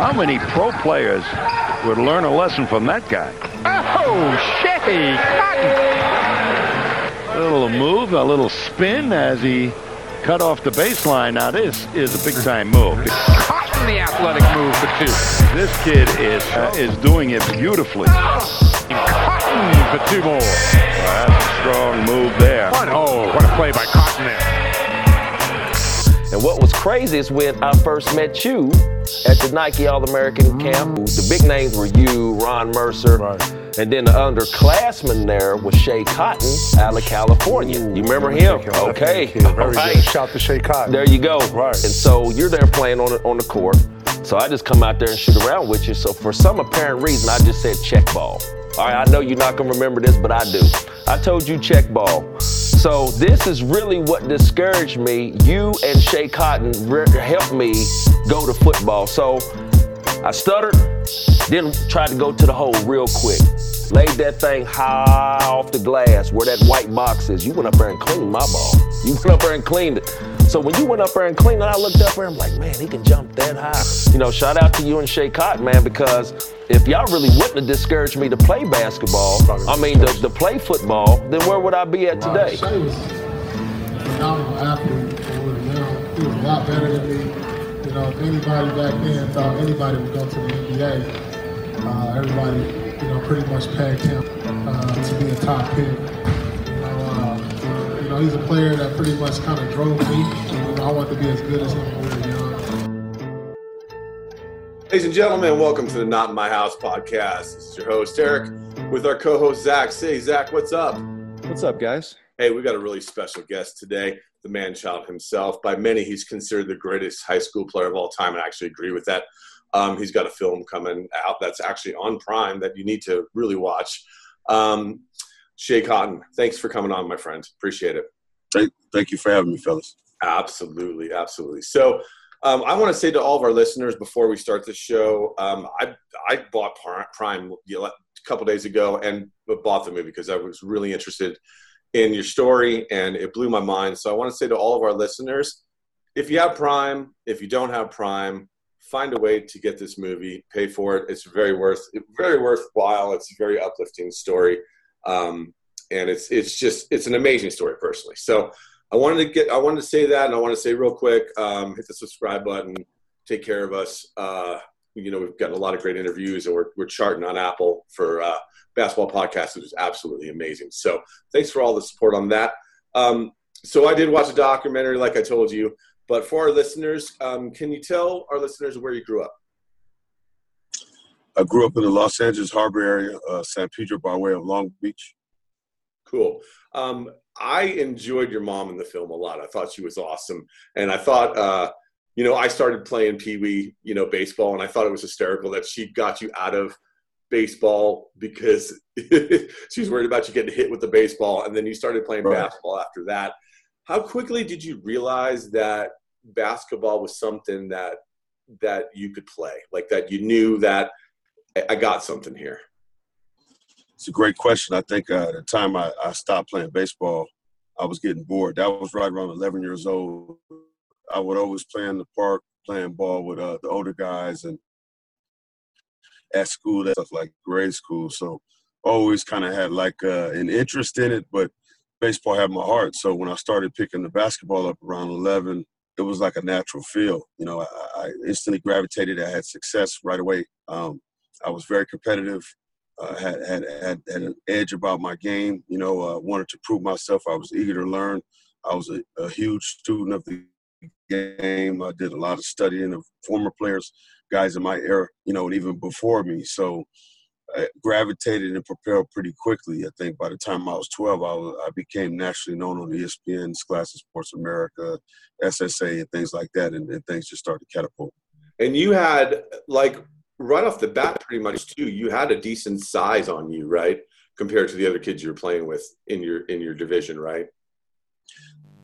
How many pro players would learn a lesson from that guy? Oh, Schea Cotton. A little move, a little spin as he cut off the baseline. Now this is a big time move. Cotton the athletic move for two. This kid is uh, is doing it beautifully. Cotton for two more. Well, that's a strong move there. One. Oh, what a play by Cotton there. And what was crazy is when I first met you at the Nike All American camp, the big names were you, Ron Mercer, and then the underclassman there was Schea Cotton out of California. You remember him? Okay. All right. good. Shout to Schea Cotton. There you go. Right. And so you're there playing on the, on the court. So I just come out there and shoot around with you. So for some apparent reason, I just said check ball. All right, I know you're not gonna remember this, but I do. I told you check ball. So this is really what discouraged me. You and Schea Cotton re- helped me go to football. So I stuttered, then tried to go to the hole real quick. Laid that thing high off the glass where that white box is. You went up there and cleaned my ball. You went up there and cleaned it. So when you went up there and cleaned it, I looked up there and I'm like, man, he can jump that high. You know, shout out to you and Schea Cotton, man, because if y'all really wouldn't have discouraged me to play basketball, I mean, to, to play football, then where would I be at today? Schea was a phenomenal athlete. He was a lot better than me. You know, if anybody back then thought anybody would go to the NBA, uh, everybody, you know, pretty much pegged him uh, to be a top pick. He's a player that pretty much kind of drove me. You know, I want to be as good as him when we were young. Ladies and gentlemen, welcome to the Not in My House podcast. This is your host, Eric, with our co host, Zach. Say, Zach, what's up? What's up, guys? Hey, we got a really special guest today, the man child himself. By many, he's considered the greatest high school player of all time, and I actually agree with that. Um, he's got a film coming out that's actually on Prime that you need to really watch. Um, Schea Cotton, thanks for coming on, my friend. Appreciate it. Thank, thank you for having me, fellas. Absolutely, absolutely. So, um, I want to say to all of our listeners before we start the show, um, I I bought Prime a couple days ago and bought the movie because I was really interested in your story and it blew my mind. So I want to say to all of our listeners, if you have Prime, if you don't have Prime, find a way to get this movie, pay for it. It's very worth very worthwhile. It's a very uplifting story, um, and it's it's just it's an amazing story personally. So I wanted to get I wanted to say that, and I want to say real quick, um, hit the subscribe button, take care of us. Uh, you know, we've gotten a lot of great interviews, and we're we're charting on Apple for uh, basketball podcasts, which is absolutely amazing. So thanks for all the support on that. Um, so I did watch a documentary, like I told you. But for our listeners, um, can you tell our listeners where you grew up? I grew up in the Los Angeles Harbor area, uh, San Pedro by way of Long Beach. Cool. Um, I enjoyed your mom in the film a lot. I thought she was awesome, and I thought, uh, you know, I started playing pee wee, you know, baseball, and I thought it was hysterical that she got you out of baseball because she was worried about you getting hit with the baseball, and then you started playing Right. basketball after that. How quickly did you realize that basketball was something that that you could play, like that you knew that I- I got something here? It's a great question. I think uh, at the time I, I stopped playing baseball, I was getting bored. That was right around 11 years old. I would always play in the park, playing ball with uh, the older guys, and at school, that stuff like grade school. So always kind of had like uh, an interest in it, but baseball had my heart. So when I started picking the basketball up around 11, it was like a natural feel. You know, I, I instantly gravitated. I had success right away. Um, I was very competitive. Uh, had, had had had an edge about my game. You know, uh, wanted to prove myself. I was eager to learn. I was a, a huge student of the game. I did a lot of studying of former players, guys in my era. You know, and even before me. So I gravitated and propelled pretty quickly. I think by the time I was 12, I, was, I became nationally known on E ESPN, Class of Sports America, SSA, and things like that, and, and things just started to catapult. And you had like right off the bat, pretty much too. You had a decent size on you, right, compared to the other kids you were playing with in your in your division, right?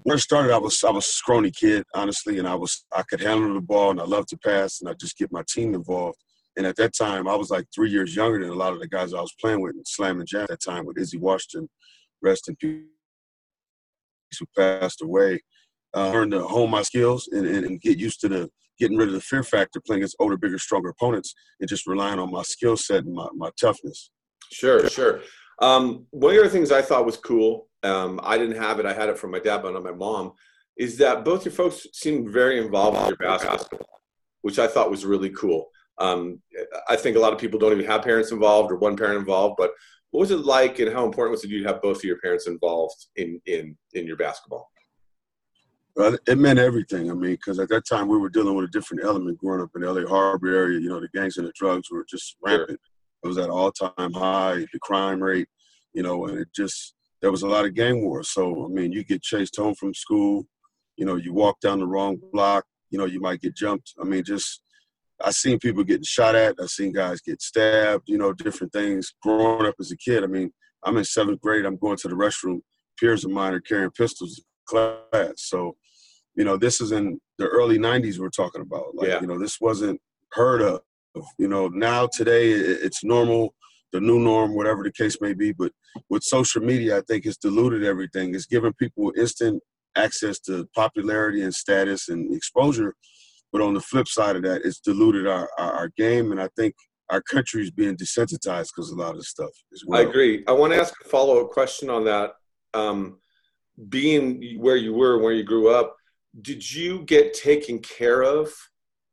when I started, I was I was a scrawny kid, honestly, and I was I could handle the ball and I loved to pass and I just get my team involved. And at that time, I was like three years younger than a lot of the guys I was playing with in Slam and Jam at that time with Izzy Washington, rest in peace, who passed away. Uh, learned to hone my skills and, and, and get used to the getting rid of the fear factor, playing against older, bigger, stronger opponents, and just relying on my skill set and my, my toughness. Sure, sure. Um, one of the other things I thought was cool, um, I didn't have it, I had it from my dad, but not my mom, is that both your folks seemed very involved with your basketball, which I thought was really cool. Um, I think a lot of people don't even have parents involved or one parent involved, but what was it like and how important was it you to have both of your parents involved in, in, in your basketball? Well, it meant everything. I mean, because at that time we were dealing with a different element growing up in the LA Harbor area. You know, the gangs and the drugs were just rampant. It was at all time high, the crime rate, you know, and it just, there was a lot of gang wars. So, I mean, you get chased home from school, you know, you walk down the wrong block, you know, you might get jumped. I mean, just, I seen people getting shot at. I seen guys get stabbed, you know, different things. Growing up as a kid, I mean, I'm in seventh grade. I'm going to the restroom. Peers of mine are carrying pistols class. So, you know, this is in the early '90s. We're talking about, like, yeah. you know, this wasn't heard of. You know, now today it's normal, the new norm, whatever the case may be. But with social media, I think it's diluted everything. It's given people instant access to popularity and status and exposure but on the flip side of that, it's diluted our, our, our game, and I think our country is being desensitized because a lot of stuff as well. I agree. I want to ask a follow up question on that. Um, being where you were, where you grew up, did you get taken care of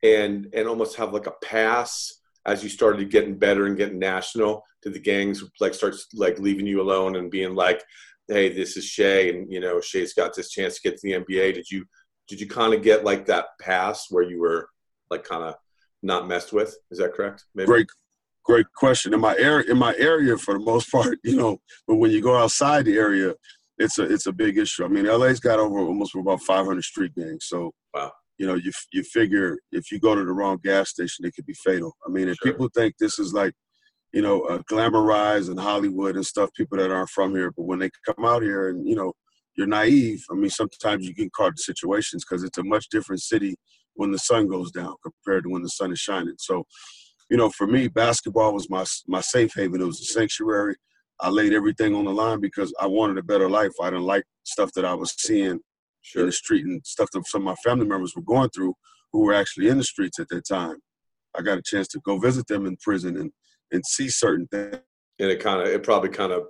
and and almost have like a pass as you started getting better and getting national? Did the gangs like start like leaving you alone and being like, "Hey, this is Schea, and you know Schea's got this chance to get to the NBA"? Did you did you kind of get like that pass where you were like kind of not messed with? Is that correct? Maybe? Great, great question. In my area, in my area, for the most part, you know, but when you go outside the area, it's a it's a big issue. I mean, LA's got over almost about 500 street gangs, so wow. You know, you you figure if you go to the wrong gas station, it could be fatal. I mean, if sure. people think this is like, you know, uh, glamorized and Hollywood and stuff, people that aren't from here, but when they come out here and you know you're naive. I mean, sometimes you get caught in situations because it's a much different city when the sun goes down compared to when the sun is shining. So, you know, for me, basketball was my my safe haven. It was a sanctuary. I laid everything on the line because I wanted a better life. I didn't like stuff that I was seeing sure. in the street and stuff that some of my family members were going through who were actually in the streets at that time. I got a chance to go visit them in prison and and see certain things and it kind of it probably kind of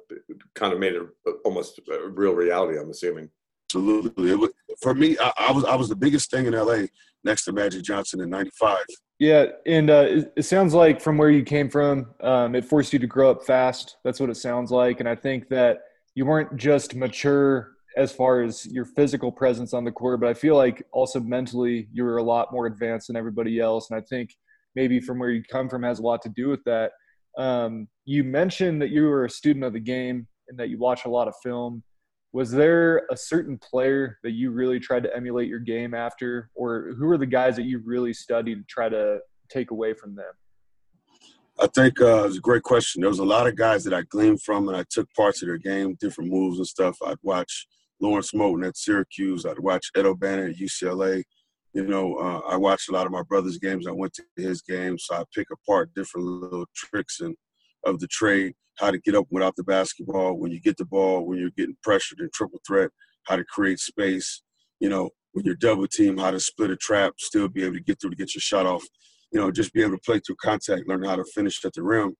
kind of made it almost a real reality. I'm assuming. Absolutely. it Was, for me, I, I, was I was the biggest thing in LA next to Magic Johnson in '95. Yeah, and uh, it, sounds like from where you came from, um, it forced you to grow up fast. That's what it sounds like, and I think that you weren't just mature as far as your physical presence on the court, but I feel like also mentally you were a lot more advanced than everybody else, and I think maybe from where you come from has a lot to do with that. Um, you mentioned that you were a student of the game and that you watch a lot of film. Was there a certain player that you really tried to emulate your game after, or who are the guys that you really studied to try to take away from them? I think uh, it's a great question. There was a lot of guys that I gleaned from, and I took parts of their game, different moves and stuff. I'd watch Lawrence Moten at Syracuse. I'd watch Ed O'Bannon at UCLA. You know, uh, I watched a lot of my brother's games. I went to his games, so I pick apart different little tricks and of the trade, how to get up without the basketball, when you get the ball, when you're getting pressured in triple threat, how to create space, you know, when you're double team, how to split a trap, still be able to get through to get your shot off, you know, just be able to play through contact, learn how to finish at the rim,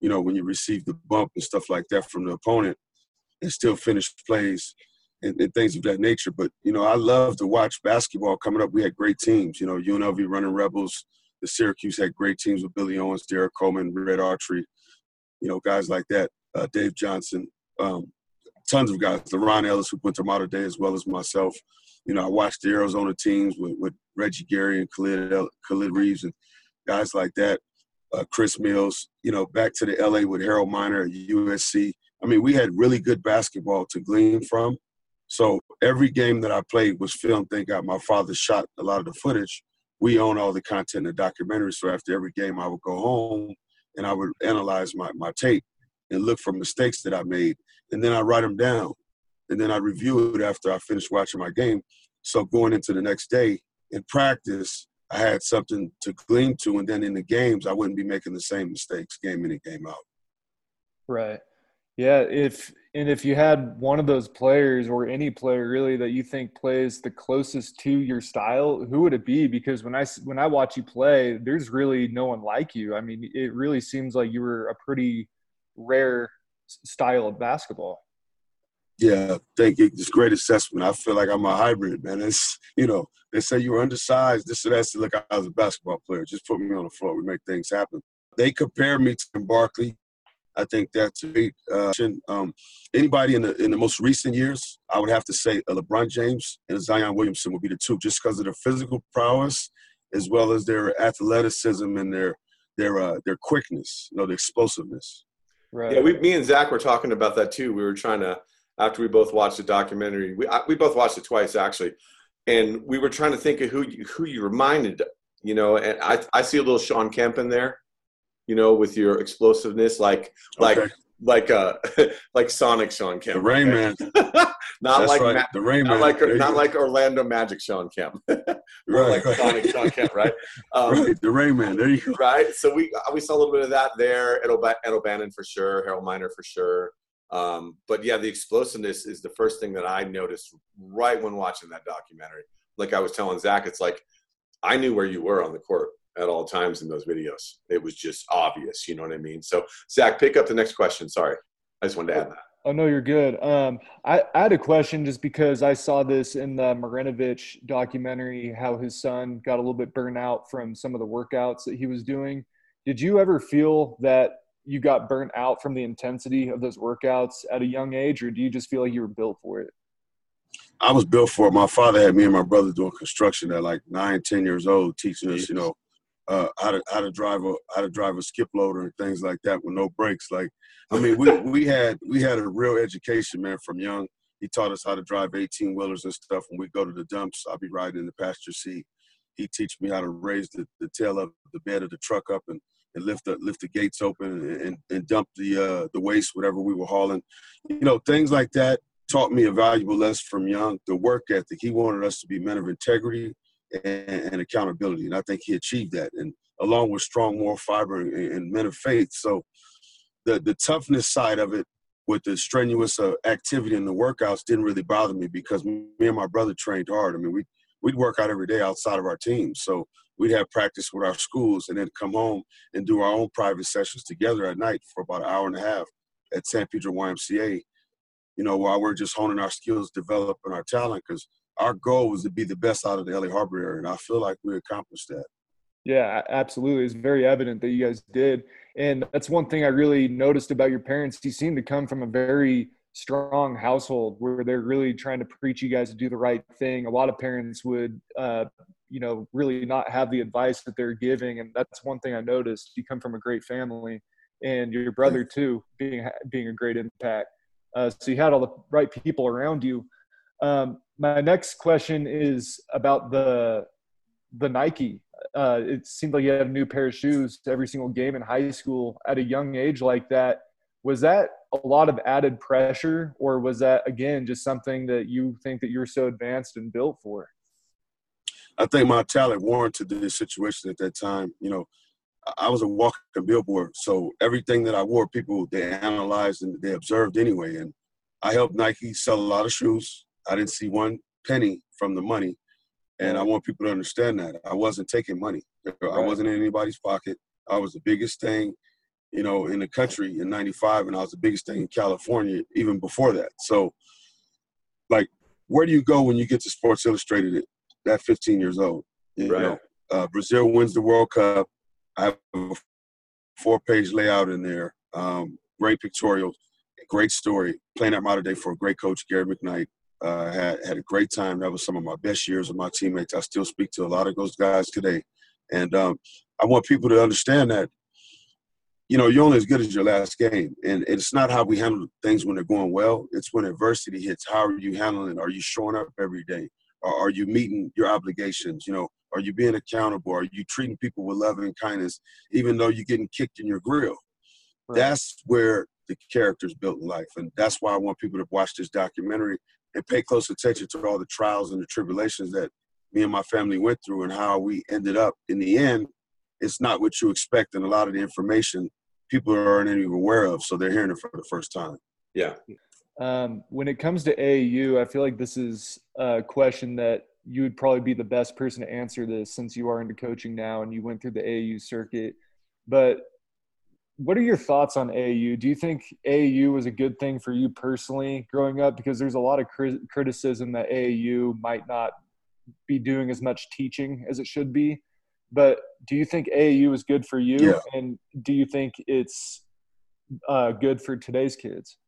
you know, when you receive the bump and stuff like that from the opponent and still finish plays and, and, things of that nature. But you know, I love to watch basketball coming up. We had great teams. You know, UNLV running Rebels. The Syracuse had great teams with Billy Owens, Derrick Coleman, Red Autry. You know, guys like that. Uh, Dave Johnson. Um, tons of guys. LeRon Ellis, who went to Mater Dei, as well as myself. You know, I watched the Arizona teams with, with Reggie Geary and Khalid, Khalid Reeves and guys like that. Uh, Chris Mills. You know, back to the LA with Harold Miner at USC. I mean, we had really good basketball to glean from. So every game that I played was filmed. Thank God my father shot a lot of the footage. We own all the content in the documentary. So after every game, I would go home and I would analyze my, my tape and look for mistakes that I made. And then I write them down. And then I review it after I finish watching my game. So going into the next day in practice, I had something to glean to. And then in the games, I wouldn't be making the same mistakes game in and game out. Right. Yeah, if and if you had one of those players or any player really that you think plays the closest to your style, who would it be? Because when I when I watch you play, there's really no one like you. I mean, it really seems like you were a pretty rare style of basketball. Yeah, thank you. It's great assessment. I feel like I'm a hybrid, man. It's you know, they say you're undersized, this or that. Look, I was a basketball player. Just put me on the floor. We make things happen. They compare me to Barkley. I think that's a great. Uh, um, anybody in the in the most recent years, I would have to say uh, LeBron James and Zion Williamson would be the two, just because of their physical prowess as well as their athleticism and their their uh, their quickness, you know, the explosiveness. Right. Yeah, we, me and Zach were talking about that too. We were trying to after we both watched the documentary. We I, we both watched it twice actually, and we were trying to think of who you, who you reminded. You know, and I I see a little Sean Kemp in there you know, with your explosiveness, like like okay. like uh like Sonic Shawn Kemp. The Rain Man. not That's like right. Ma- the Rain not Man. like not like Orlando Magic Shawn Kemp. right, like right. Sonic Shawn Kemp, right? Um, right. The Rain Man. There you go. Right. So we uh, we saw a little bit of that there. Ed, O'B- Ed O'Bannon for sure. Harold Miner for sure. Um, but yeah, the explosiveness is the first thing that I noticed right when watching that documentary. Like I was telling Zach, it's like I knew where you were on the court at all times in those videos. It was just obvious, you know what I mean? So, Zach, pick up the next question. Sorry. I just wanted to add that. Oh, no, you're good. Um, I, I had a question just because I saw this in the Marinovich documentary, how his son got a little bit burnt out from some of the workouts that he was doing. Did you ever feel that you got burnt out from the intensity of those workouts at a young age, or do you just feel like you were built for it? I was built for it. My father had me and my brother doing construction at like nine, ten years old, teaching us, you know, uh, how to how to drive a how to drive a skip loader and things like that with no brakes. Like, I mean, we we had we had a real education, man, from young. He taught us how to drive 18 wheelers and stuff. When we go to the dumps, I'll be riding in the passenger seat. He teach me how to raise the, the tail of the bed of the truck up and, and lift the lift the gates open and, and, and dump the uh, the waste, whatever we were hauling. You know, things like that taught me a valuable lesson from young. The work ethic. He wanted us to be men of integrity and, and, accountability. And I think he achieved that, and along with strong moral fiber and, and men of faith. So the the toughness side of it, with the strenuous uh, activity in the workouts, didn't really bother me because me and my brother trained hard. I mean, we we'd work out every day outside of our team, so we'd have practice with our schools, and then come home and do our own private sessions together at night for about an hour and a half at San Pedro YMCA. You know, while we're just honing our skills, developing our talent, because our goal was to be the best out of the LA Harbor area, and I feel like we accomplished that. Yeah, absolutely. It's very evident that you guys did. And that's one thing I really noticed about your parents. You seem to come from a very strong household where they're really trying to preach you guys to do the right thing. A lot of parents would, uh, you know, really not have the advice that they're giving. And that's one thing I noticed. You come from a great family, and your brother too, being being a great impact. Uh, so you had all the right people around you. Um, my next question is about the the Nike. Uh, it seemed like you had a new pair of shoes every single game in high school at a young age like that. Was that a lot of added pressure, or was that again just something that you think that you're so advanced and built for? I think my talent warranted this situation at that time. You know, I was a walking billboard, so everything that I wore, people they analyzed and they observed anyway. And I helped Nike sell a lot of shoes. I didn't see one penny from the money. And I want people to understand that I wasn't taking money. I wasn't in anybody's pocket. I was the biggest thing, you know, in the country in 95, and I was the biggest thing in California even before that. So, like, where do you go when you get to Sports Illustrated at 15 years old? You right. know, uh, Brazil wins the World Cup. I have a four page layout in there. Um, great pictorial, great story. Playing at Mater Dei for a great coach, Gary McKnight. Uh, had had a great time. That was some of my best years with my teammates. I still speak to a lot of those guys today, and um, I want people to understand that you know you're only as good as your last game, and it's not how we handle things when they're going well. It's when adversity hits. How are you handling? it? Are you showing up every day? Are you meeting your obligations? You know, are you being accountable? Are you treating people with love and kindness, even though you're getting kicked in your grill? Right. That's where the character's built in life, and that's why I want people to watch this documentary and pay close attention to all the trials and the tribulations that me and my family went through and how we ended up in the end it's not what you expect and a lot of the information people aren't even aware of, so they're hearing it for the first time. Yeah. Um, when it comes to AAU, I feel like this is a question that you would probably be the best person to answer this since you are into coaching now and you went through the AAU circuit. But what are your thoughts on AAU? Do you think AAU was a good thing for you personally growing up? Because there's a lot of criticism that AAU might not be doing as much teaching as it should be. But do you think AAU is good for you? Yeah. And do you think it's uh, good for today's kids?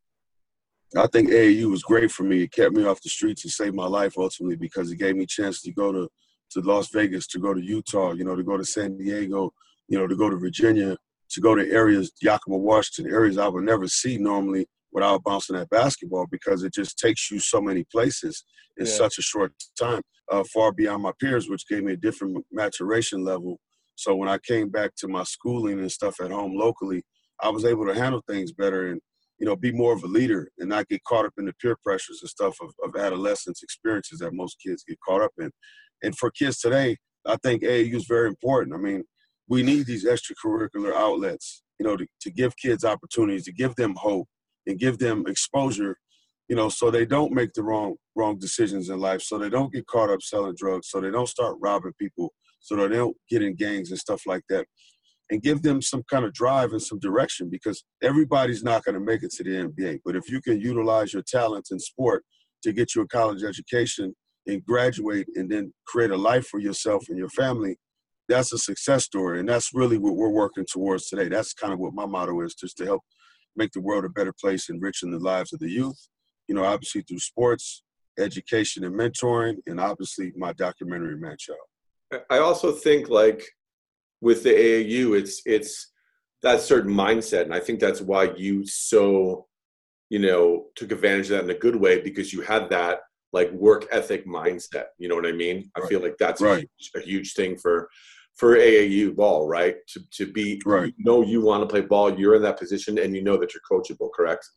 I think AAU was great for me. It kept me off the streets and saved my life ultimately because it gave me a chance to go to, to Las Vegas, to go to Utah, you know, to go to San Diego, you know, to go to Virginia, to go to areas, Yakima, Washington, areas I would never see normally without bouncing that basketball because it just takes you so many places in yeah. such a short time, uh, far beyond my peers, which gave me a different maturation level. So when I came back to my schooling and stuff at home locally, I was able to handle things better and you know, be more of a leader and not get caught up in the peer pressures and stuff of, of adolescence experiences that most kids get caught up in. And for kids today, I think AAU is very important. I mean, we need these extracurricular outlets, you know, to, to give kids opportunities, to give them hope and give them exposure, you know, so they don't make the wrong wrong decisions in life, so they don't get caught up selling drugs, so they don't start robbing people, so they don't get in gangs and stuff like that and give them some kind of drive and some direction because everybody's not going to make it to the NBA. But if you can utilize your talents in sport to get you a college education and graduate and then create a life for yourself and your family, that's a success story. And that's really what we're working towards today. That's kind of what my motto is just to help make the world a better place, enriching the lives of the youth, you know, obviously through sports, education, and mentoring, and obviously my documentary, Man Child. I also think like with the AAU, it's it's that certain mindset, and I think that's why you so you know took advantage of that in a good way because you had that like work ethic mindset. You know what I mean? Right. I feel like that's right. a, huge, a huge thing for for AAU ball, right? To to be right. You know you want to play ball, you're in that position, and you know that you're coachable. Correct?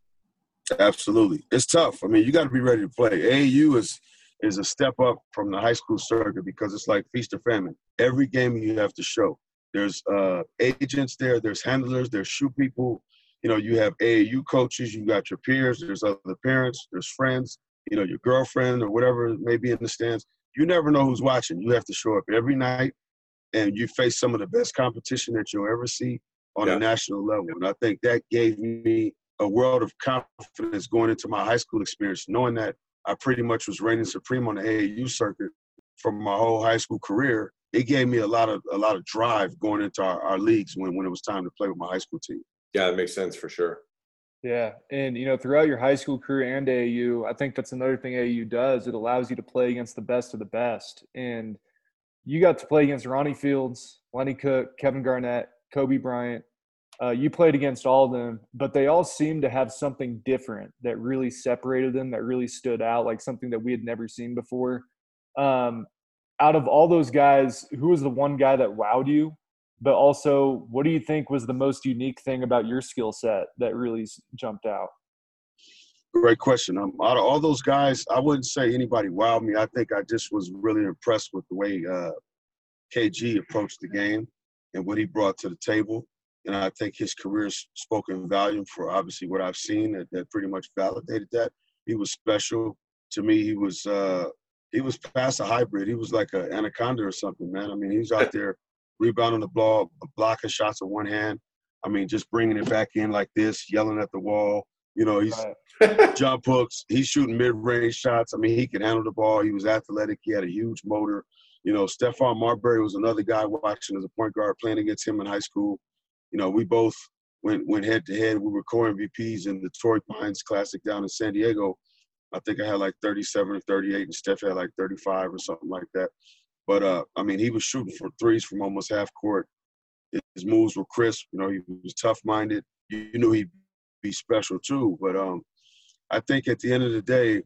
Absolutely, it's tough. I mean, you got to be ready to play. AAU is is a step up from the high school circuit because it's like feast or famine. Every game you have to show. There's uh, agents there. There's handlers. There's shoe people. You know, you have AAU coaches. You got your peers. There's other parents. There's friends. You know, your girlfriend or whatever may be in the stands. You never know who's watching. You have to show up every night, and you face some of the best competition that you'll ever see on yeah. a national level. And I think that gave me a world of confidence going into my high school experience, knowing that I pretty much was reigning supreme on the AAU circuit from my whole high school career it gave me a lot of a lot of drive going into our, our leagues when, when it was time to play with my high school team. Yeah, that makes sense for sure. Yeah, and you know, throughout your high school career and AAU, I think that's another thing AAU does. It allows you to play against the best of the best, and you got to play against Ronnie Fields, Lenny Cooke, Kevin Garnett, Kobe Bryant. Uh, you played against all of them, but they all seemed to have something different that really separated them, that really stood out, like something that we had never seen before. Um, out of all those guys, who was the one guy that wowed you? But also, what do you think was the most unique thing about your skill set that really jumped out? Great question. Um, out of all those guys, I wouldn't say anybody wowed me. I think I just was really impressed with the way uh, KG approached the game and what he brought to the table. And I think his career's spoken volume for obviously what I've seen that, that pretty much validated that. He was special. To me, he was uh, he was past a hybrid. He was like an anaconda or something, man. I mean, he was out there rebounding the ball, blocking shots with one hand. I mean, just bringing it back in like this, yelling at the wall. You know, he's jump hooks. He's shooting mid-range shots. I mean, he could handle the ball. He was athletic. He had a huge motor. You know, Stephon Marbury was another guy watching as a point guard playing against him in high school. You know, we both went went head to head. We were core MVPs in the Torrey Pines Classic down in San Diego. I think I had like 37 or 38, and Steph had like 35 or something like that. But uh, I mean, he was shooting for threes from almost half court. His moves were crisp. You know, he was tough-minded. You knew he'd be special too. But um, I think at the end of the day,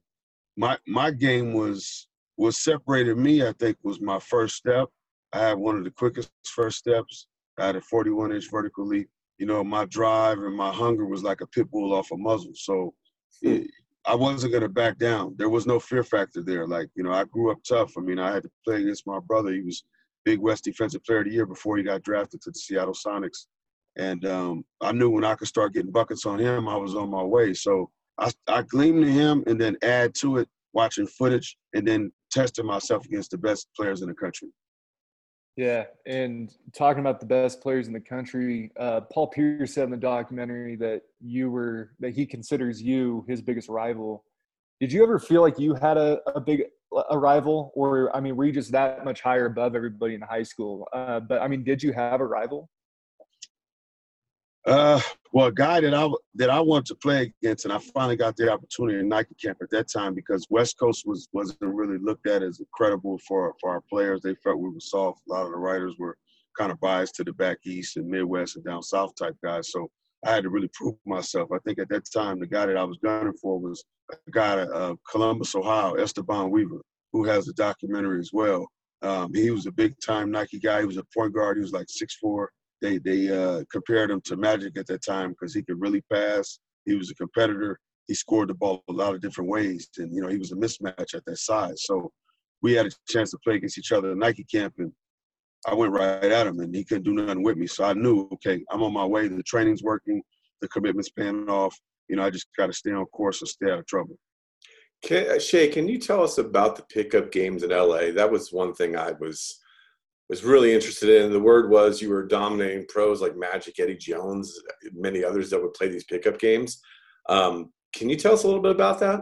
my my game was what separated me. I think was my first step. I had one of the quickest first steps. I had a 41 inch vertical leap. You know, my drive and my hunger was like a pit bull off a muzzle. So it, I wasn't gonna back down. There was no fear factor there. Like you know, I grew up tough. I mean, I had to play against my brother. He was Big West Defensive Player of the Year before he got drafted to the Seattle Sonics. And um, I knew when I could start getting buckets on him, I was on my way. So I, I gleamed to him and then add to it watching footage and then testing myself against the best players in the country. Yeah, and talking about the best players in the country, uh, Paul Pierce said in the documentary that you were that he considers you his biggest rival. Did you ever feel like you had a, a big a rival, or I mean, were you just that much higher above everybody in high school? Uh, but I mean, did you have a rival? Uh, well, a guy that I that I wanted to play against, and I finally got the opportunity in Nike camp at that time because West Coast was wasn't really looked at as credible for for our players. They felt we were soft. A lot of the writers were kind of biased to the back east and Midwest and down south type guys. So I had to really prove myself. I think at that time the guy that I was gunning for was a guy of uh, Columbus, Ohio, Esteban Weaver, who has a documentary as well. Um, he was a big time Nike guy. He was a point guard. He was like six four they they uh, compared him to Magic at that time because he could really pass. He was a competitor. He scored the ball a lot of different ways, and you know he was a mismatch at that size. So we had a chance to play against each other at Nike camp, and I went right at him, and he couldn't do nothing with me. So I knew, okay, I'm on my way. The training's working, the commitment's paying off. You know, I just got to stay on course and stay out of trouble. Can, Schea, can you tell us about the pickup games in LA? That was one thing I was was really interested in. The word was you were dominating pros like Magic, Eddie Jones, many others that would play these pickup games. Um, can you tell us a little bit about that?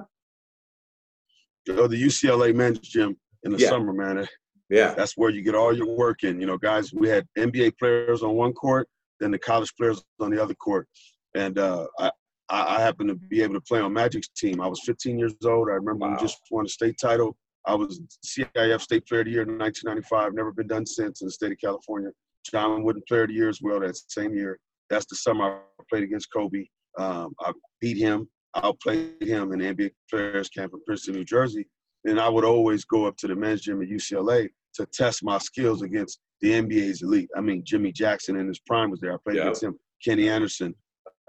Oh, the UCLA men's gym in the yeah. summer, man. Yeah, that's where you get all your work in. You know, guys, we had NBA players on one court, then the college players on the other court, and uh, I. I happened to be able to play on Magic's team. I was 15 years old. I remember wow. we just won a state title I was CIF State Player of the Year in 1995. Never been done since in the state of California. John Wooden Player of the Year as well that same year. That's the summer I played against Kobe. Um, I beat him. I outplayed him in the NBA Players Camp in Princeton, New Jersey. And I would always go up to the men's gym at UCLA to test my skills against the NBA's elite. I mean, Jimmy Jackson in his prime was there. I played against him. Kenny Anderson,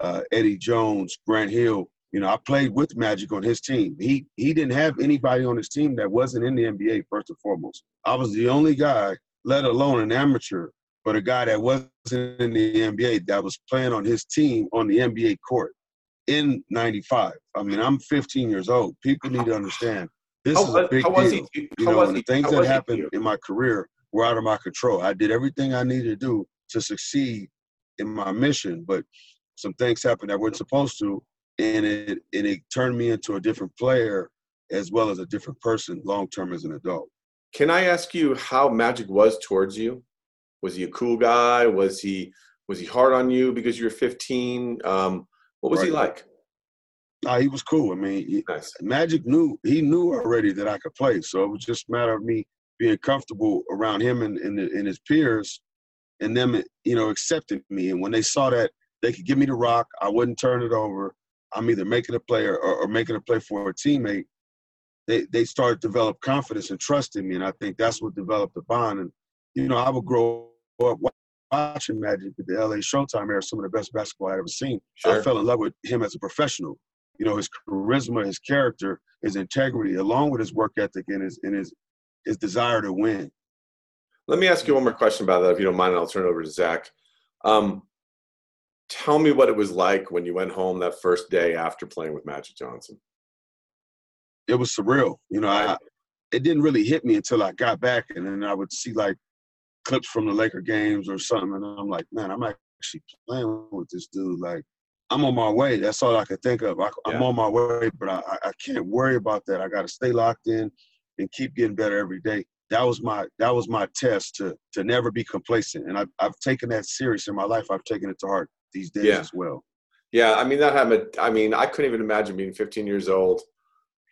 uh, Eddie Jones, Grant Hill, you know, I played with Magic on his team. He he didn't have anybody on his team that wasn't in the NBA first and foremost. I was the only guy, let alone an amateur, but a guy that wasn't in the NBA that was playing on his team on the NBA court in '95. I mean, I'm 15 years old. People need to understand this how, is a big deal. He, you know, and the things that happened in my career were out of my control. I did everything I needed to do to succeed in my mission, but some things happened that weren't supposed to, and it and it turned me into a different player as well as a different person long term as an adult. Can I ask you how Magic was towards you? Was he a cool guy? Was he was he hard on you because you were 15? Um, what was right. he like? Nah, he was cool. I mean, he, nice. Magic knew he knew already that I could play, so it was just a matter of me being comfortable around him and, and, and his peers, and them, you know, accepting me. And when they saw that they could give me the rock, I wouldn't turn it over. I'm either making a play or, or, making a play for a teammate, they they start to develop confidence and trust in me, and I think that's what developed the bond. And you know, I would grow up watching Magic at the LA Showtime era, some of the best basketball I'd ever seen. Sure. I fell in love with him as a professional. You know, his charisma, his character, his integrity, along with his work ethic and his and his his desire to win. Let me ask you one more question about that, if you don't mind, I'll turn it over to Zach. Um, tell me what it was like when you went home that first day after playing with Magic Johnson. It was surreal. You know, I it didn't really hit me until I got back, and then I would see like clips from the Laker games or something, and I'm like, man, I'm actually playing with this dude. Like, I'm on my way. That's all I could think of. I, am on my way, but I, I can't worry about that. I got to stay locked in and keep getting better every day. That was my that was my test to to never be complacent, and I've I've taken that serious in my life. I've taken it to heart these days yeah. as well. Yeah, I mean that happened. I mean, I couldn't even imagine being 15 years old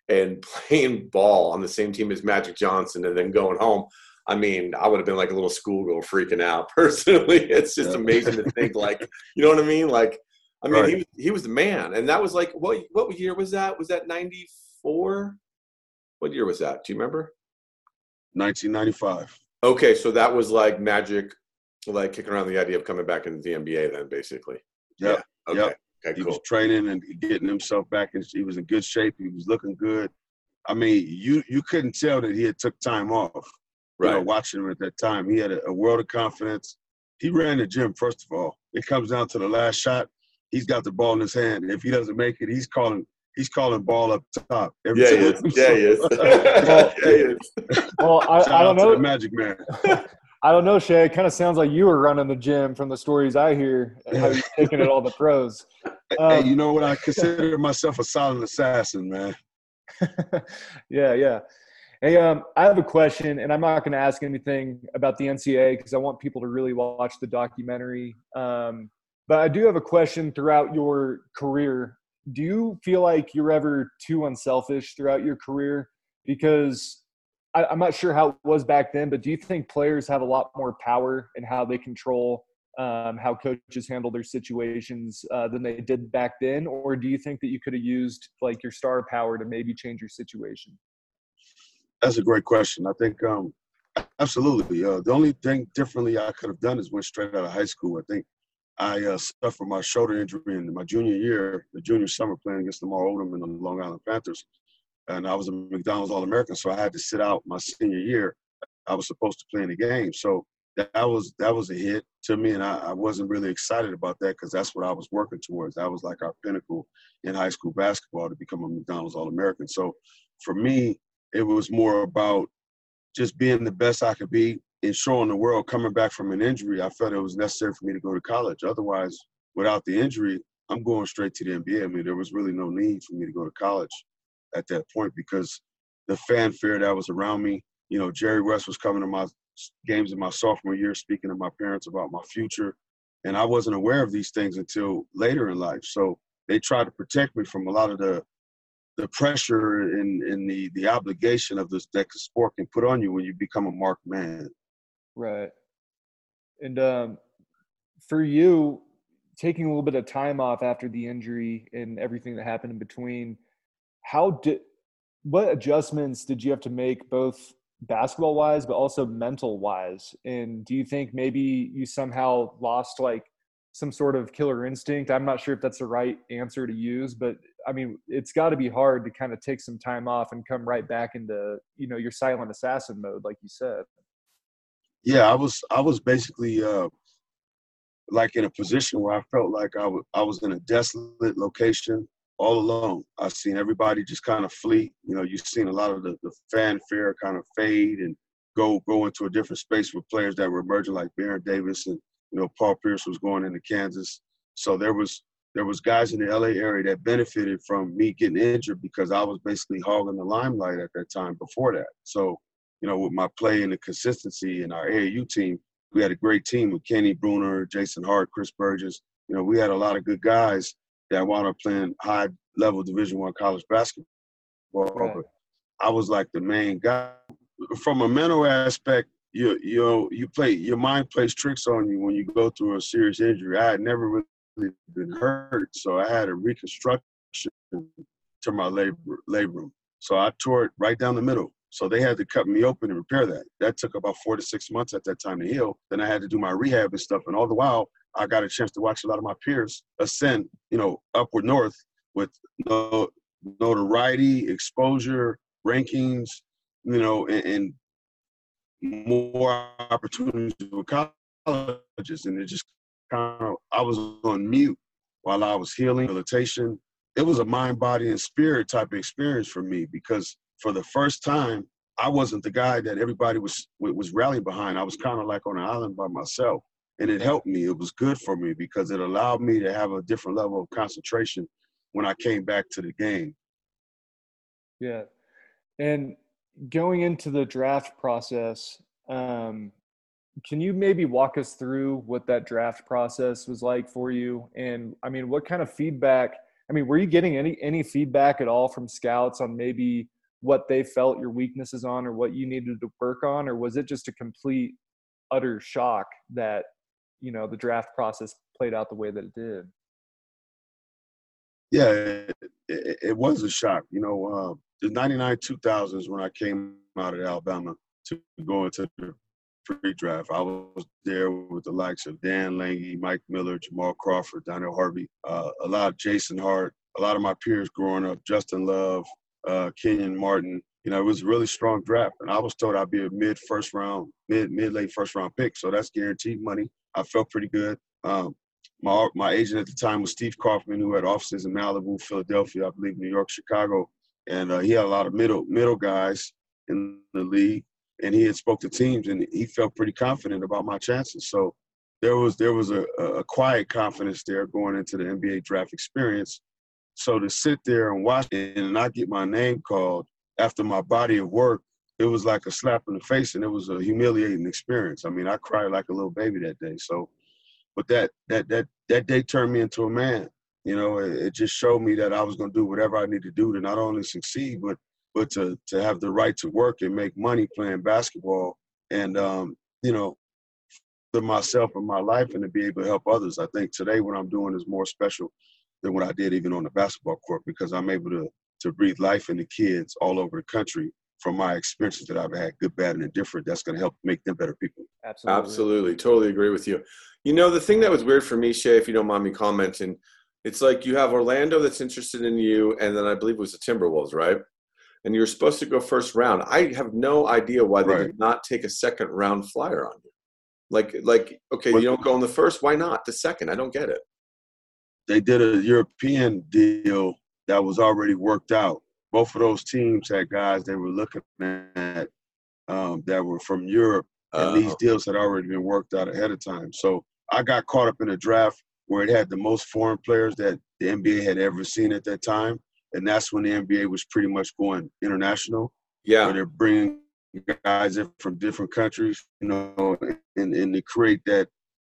and playing ball on the same team as Magic Johnson and then going home. I mean, I would have been like a little schoolgirl freaking out. Personally, it's just yeah. amazing to think like, you know what I mean? Like, I mean, right. he was he was the man, and that was like what what year was that? Was that 94? What year was that? Do you remember? 1995. Okay, so that was like Magic like kicking around the idea of coming back into the NBA then basically. Yep. Yeah. Okay. Yep. Okay, he cool. was training and getting himself back and he was in good shape. He was looking good. I mean, you you couldn't tell that he had took time off. Right. You know, watching him at that time, he had a, a world of confidence. he ran the gym. First of all, it comes down to the last shot. He's got the ball in his hand. If he doesn't make it, he's calling. He's calling ball up top. Every Yeah, he is. Yeah, he is. Well- yeah, he is. Well, I, Shout I don't to the know. Magic Man. I don't know, Schea. It kind of sounds like you were running the gym from the stories I hear. How you're taking it all the pros. hey, Um, you know what? I consider myself a silent assassin, man. yeah, yeah. Hey, um, I have a question, and I'm not going to ask anything about the NCA because I want people to really watch the documentary. Um, but I do have a question throughout your career. Do you feel like you're ever too unselfish throughout your career? Because I, I'm not sure how it was back then, but do you think players have a lot more power in how they control um, how coaches handle their situations uh, than they did back then, or do you think that you could have used like your star power to maybe change your situation? That's a great question. I think um, absolutely. Uh, the only thing differently I could have done is went straight out of high school. I think I uh, suffered my shoulder injury in my junior year, the junior summer playing against Lamar Odom and the Long Island Panthers, and I was a McDonald's All American, so I had to sit out my senior year. I was supposed to play in the game, so that was that was a hit to me, and I, I wasn't really excited about that because that's what I was working towards. That was like our pinnacle in high school basketball to become a McDonald's All American. So for me, it was more about just being the best I could be and showing the world coming back from an injury. I felt it was necessary for me to go to college. Otherwise, without the injury, I'm going straight to the NBA. I mean, there was really no need for me to go to college at that point because the fanfare that was around me, you know, Jerry West was coming to my games in my sophomore year, speaking to my parents about my future. And I wasn't aware of these things until later in life. So they tried to protect me from a lot of the the pressure and, and the, the obligation of this that the sport can put on you when you become a marked man. Right. And um, for you, taking a little bit of time off after the injury and everything that happened in between, how did what adjustments did you have to make both basketball wise but also mental wise? And do you think maybe you somehow lost like some sort of killer instinct? I'm not sure if that's the right answer to use, but I mean, it's got to be hard to kind of take some time off and come right back into, you know, your silent assassin mode, like you said. Yeah, I was I was basically uh, like in a position where I felt like I was I was in a desolate location all alone. I've seen everybody just kind of flee. You know, you've seen a lot of the, the fanfare kind of fade and go go into a different space with players that were emerging like Baron Davis and you know Paul Pierce was going into Kansas. So there was there was guys in the LA area that benefited from me getting injured because I was basically hogging the limelight at that time before that. So, you know, with my play and the consistency in our AAU team, we had a great team with Kenny Bruner, Jason Hart, Chris Burgess. You know, we had a lot of good guys that wound up playing high level Division One college basketball. Right. But I was like the main guy. From a mental aspect, you you know, you play your mind plays tricks on you when you go through a serious injury. I had never really been hurt, so I had a reconstruction to my labor labrum. So I tore it right down the middle. So they had to cut me open and repair that. That took about four to six months at that time to heal. Then I had to do my rehab and stuff. And all the while, I got a chance to watch a lot of my peers ascend, you know, upward north with no notoriety, exposure, rankings, you know, and, and more opportunities with colleges. And it just kind of, I was on mute while I was healing, rehabilitation. It was a mind, body, and spirit type of experience for me because for the first time, I wasn't the guy that everybody was was rallying behind. I was kind of like on an island by myself, and it helped me. It was good for me because it allowed me to have a different level of concentration when I came back to the game. Yeah. And going into the draft process, um, can you maybe walk us through what that draft process was like for you? And I mean, what kind of feedback? I mean, were you getting any any feedback at all from scouts on maybe what they felt your weaknesses on or what you needed to work on, or was it just a complete utter shock that you know the draft process played out the way that it did? Yeah, it, it, it was a shock. You know, uh, the 99 2000s when I came out of Alabama to go into the pre-draft. I was there with the likes of Dan Langhi, Mike Miller, Jamal Crawford, Daniel Harvey, uh, a lot of Jason Hart, a lot of my peers growing up, Justin Love, uh, Kenyon Martin. You know, it was a really strong draft, and I was told I'd be a mid first round, mid mid late first round pick. So that's guaranteed money. I felt pretty good. Um, my my agent at the time was Steve Kaufman, who had offices in Malibu, Philadelphia, I believe New York, Chicago, and uh, he had a lot of middle middle guys in the league, and he had spoke to teams, and he felt pretty confident about my chances. So there was there was a, a quiet confidence there going into the NBA draft experience. So to sit there and watch it and not get my name called after my body of work, it was like a slap in the face, and it was a humiliating experience. I mean, I cried like a little baby that day. So, but that that that that day turned me into a man. You know, it, it just showed me that I was going to do whatever I need to do to not only succeed, but but to to have the right to work and make money playing basketball, and um, you know, for myself and my life, and to be able to help others. I think today what I'm doing is more special than what I did even on the basketball court because I'm able to to breathe life into kids all over the country from my experiences that I've had, good, bad, and indifferent. That's going to help make them better people. Absolutely. Absolutely. Totally agree with you. You know, the thing that was weird for me, Schea, if you don't mind me commenting, it's like you have Orlando that's interested in you, and then I believe it was the Timberwolves, right? And you're supposed to go first round. I have no idea why they Right. did not take a second round flyer on you. Like, like, okay, What- you don't go in the first. Why not the second? I don't get it. They did a European deal that was already worked out. Both of those teams had guys they were looking at um, that were from Europe, and these Uh, deals had already been worked out ahead of time. So I got caught up in a draft where it had the most foreign players that the NBA had ever seen at that time, and that's when the NBA was pretty much going international. yeah, where they're bringing guys in from different countries, you know, and, and to create that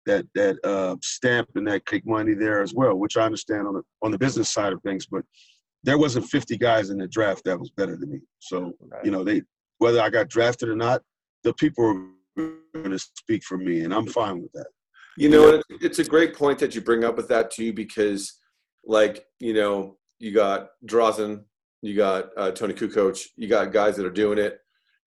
that that uh, stamp and that kick money there as well, which I understand on the on the business side of things. But there wasn't 50 guys in the draft that was better than me. So Right. you know, they whether I got drafted or not, the people are going to speak for me, and I'm fine with that. You know, and it's, it's a great point that you bring up with that too, because like you know, you got Drazen, you got uh, Toni Kukoc, you got guys that are doing it,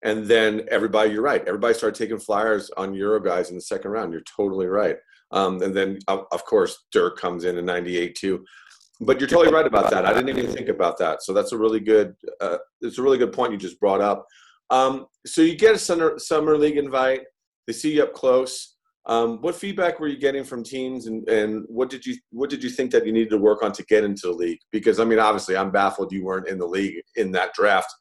and then everybody. You're right. Everybody started taking flyers on Euro guys in the second round. You're totally right. Um, and then of, of course Dirk comes in in '98 too. But you're totally right about that. I didn't even think about that. So that's a really good. Uh, it's a really good point you just brought up. Um, so you get a summer summer league invite. They see you up close. Um, what feedback were you getting from teams, and, and what did you what did you think that you needed to work on to get into the league? Because I mean, obviously, I'm baffled you weren't in the league in that draft.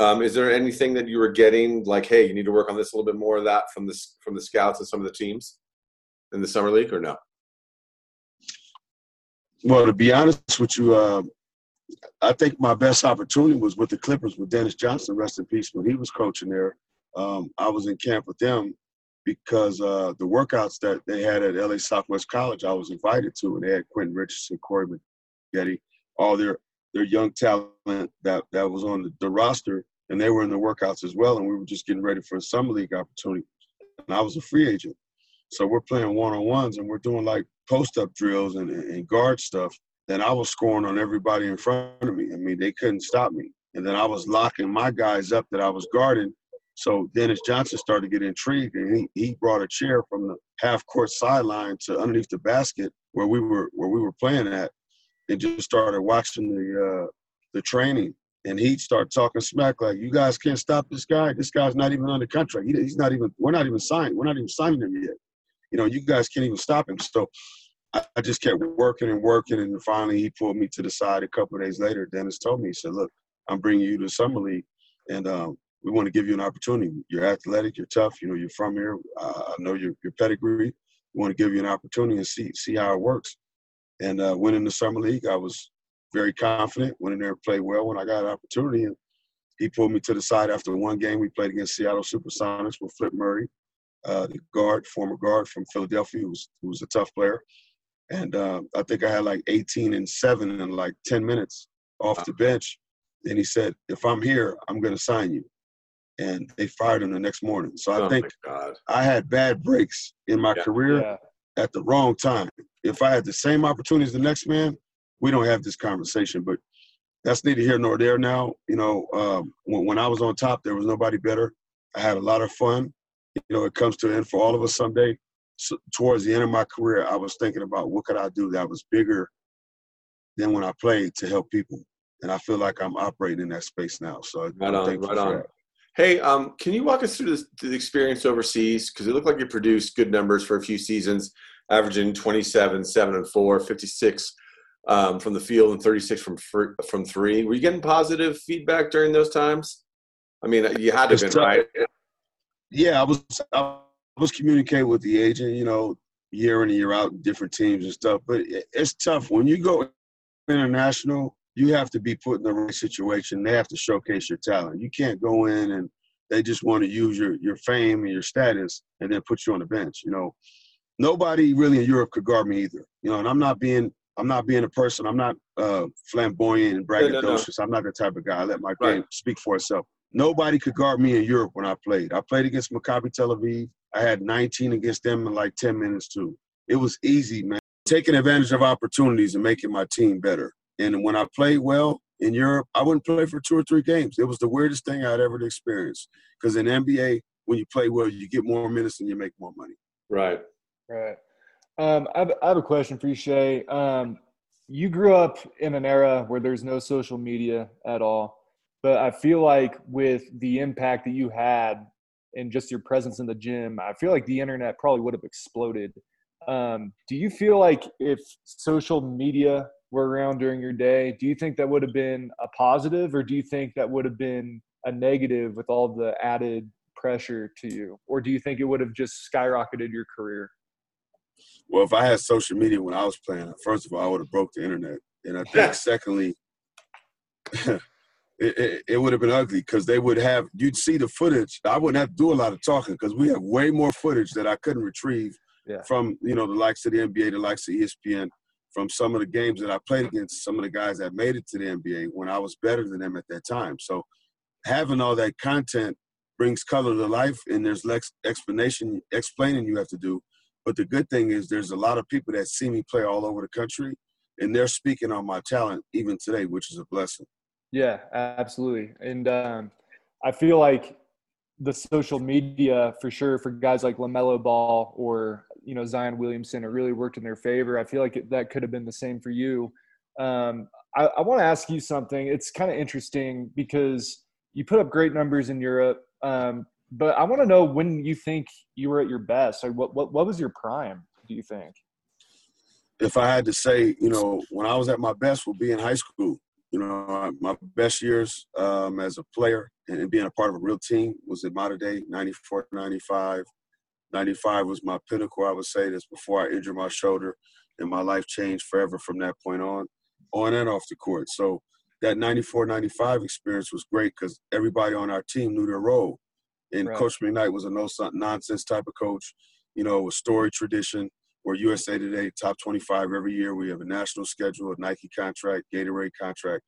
Um, is there anything that you were getting like, hey, you need to work on this a little bit more of that from the from the scouts and some of the teams in the summer league, or no? Well, to be honest with you, uh, I think my best opportunity was with the Clippers with Dennis Johnson, rest in peace, when he was coaching there. Um, I was in camp with them because uh, the workouts that they had at LA Southwest College, I was invited to, and they had Quentin Richardson, Corey Maggette, all their their young talent that that was on the, the roster, and they were in the workouts as well. And we were just getting ready for a summer league opportunity, and I was a free agent, so we're playing one on ones, and we're doing like post up drills and, and guard stuff. Then I was scoring on everybody in front of me. I mean, they couldn't stop me. And then I was locking my guys up that I was guarding. So Dennis Johnson started to get intrigued, and he, he brought a chair from the half court sideline to underneath the basket where we were where we were playing at, and just started watching the uh, the training. And he'd start talking smack like, "You guys can't stop this guy. This guy's not even under contract. He, he's not even. We're not even signed. We're not even signing him yet. You know, you guys can't even stop him." So I, just kept working and working, and finally he pulled me to the side. A couple of days later, Dennis told me, he said, "Look, I'm bringing you to summer league, and um, we want to give you an opportunity. You're athletic, you're tough. You know, you're from here. Uh, I know your your pedigree. We want to give you an opportunity and see see how it works." And uh, went in the summer league. I was very confident. Went in there and played well when I got an opportunity. And he pulled me to the side after one game. We played against Seattle Supersonics with Flip Murray, uh, the guard, former guard from Philadelphia, who was, who was a tough player. And uh, I think I had like 18 and seven in like 10 minutes off the bench. And he said, if I'm here, I'm going to sign you. And they fired him the next morning. So I oh think. I had bad breaks in my Yeah. career Yeah. at the wrong time. If I had the same opportunities the next man, we don't have this conversation. But that's neither here nor there now. You know, um, when, when I was on top, there was nobody better. I had a lot of fun. You know, it comes to an end for all of us someday. So, towards the end of my career, I was thinking about what could I do that was bigger than when I played to help people. And I feel like I'm operating in that space now. So Right on, right on. that. Hey, um, can you walk us through this, the experience overseas? Because it looked like you produced good numbers for a few seasons, averaging 27, 7 and 4, 56 um, from the field and 36 from from three. Were you getting positive feedback during those times? I mean, you had to have been, right? Yeah, I was I was communicating with the agent, you know, year in and year out, different teams and stuff. But it's tough when you go international you have to be put in the right situation. They have to showcase your talent. You can't go in and they just want to use your your fame and your status and then put you on the bench. You know, nobody really in Europe could guard me either. You know, and I'm not being I'm not being a person. I'm not uh, flamboyant and braggadocious. No, no, no. I'm not the type of guy. I let my right. game speak for itself. Nobody could guard me in Europe when I played. I played against Maccabi Tel Aviv. I had 19 against them in like 10 minutes too. It was easy, man. Taking advantage of opportunities and making my team better. And when I played well in Europe, I wouldn't play for two or three games. It was the weirdest thing I'd ever experienced. Because in NBA, when you play well, you get more minutes and you make more money. Right. Right. Um, I, have, I, have, a question for you, Schea. Um, you grew up in an era where there's no social media at all, but I feel like with the impact that you had and just your presence in the gym, I feel like the internet probably would have exploded. Um, do you feel like if social media were around during your day, do you think that would have been a positive or do you think that would have been a negative with all the added pressure to you? Or do you think it would have just skyrocketed your career? Well, if I had social media when I was playing, first of all, I would have broke the internet. And I think secondly, it, it, it, would have been ugly because they would have, you'd see the footage. I wouldn't have to do a lot of talking because we have way more footage that I couldn't retrieve yeah. from, you know, the likes of the NBA, the likes of ESPN from some of the games that I played against some of the guys that made it to the NBA when I was better than them at that time. So having all that content brings color to life and there's less explanation explaining you have to do. But the good thing is there's a lot of people that see me play all over the country and they're speaking on my talent even today, which is a blessing. Yeah, absolutely. And um, I feel like the social media for sure for guys like LaMelo Ball or you know Zion Williamson, it really worked in their favor. I feel like it, that could have been the same for you. Um, I, I want to ask you something. It's kind of interesting because you put up great numbers in Europe, um, but I want to know when you think you were at your best. Like, what what what was your prime? Do you think? If I had to say, you know, when I was at my best, would be in high school. You know, my best years um, as a player and being a part of a real team was in Mater Dei 94, 95. 95 was my pinnacle, I would say. That's before I injured my shoulder, and my life changed forever from that point on, on and off the court. So that 94 95 experience was great because everybody on our team knew their role. And right. Coach McKnight was a no nonsense type of coach, you know, a story tradition. We're USA Today top 25 every year. We have a national schedule, a Nike contract, Gatorade contract.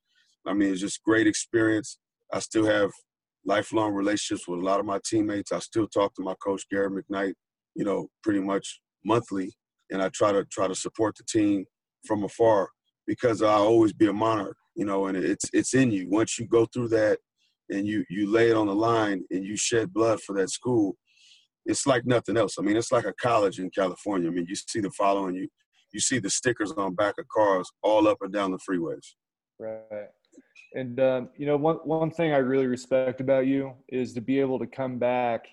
I mean, it's just great experience. I still have lifelong relationships with a lot of my teammates. I still talk to my coach Gary McKnight, you know, pretty much monthly, and I try to try to support the team from afar because I'll always be a monarch, you know, and it's it's in you. Once you go through that and you you lay it on the line and you shed blood for that school, it's like nothing else. I mean, it's like a college in California. I mean, you see the following you you see the stickers on back of cars all up and down the freeways. Right. And um, you know, one one thing I really respect about you is to be able to come back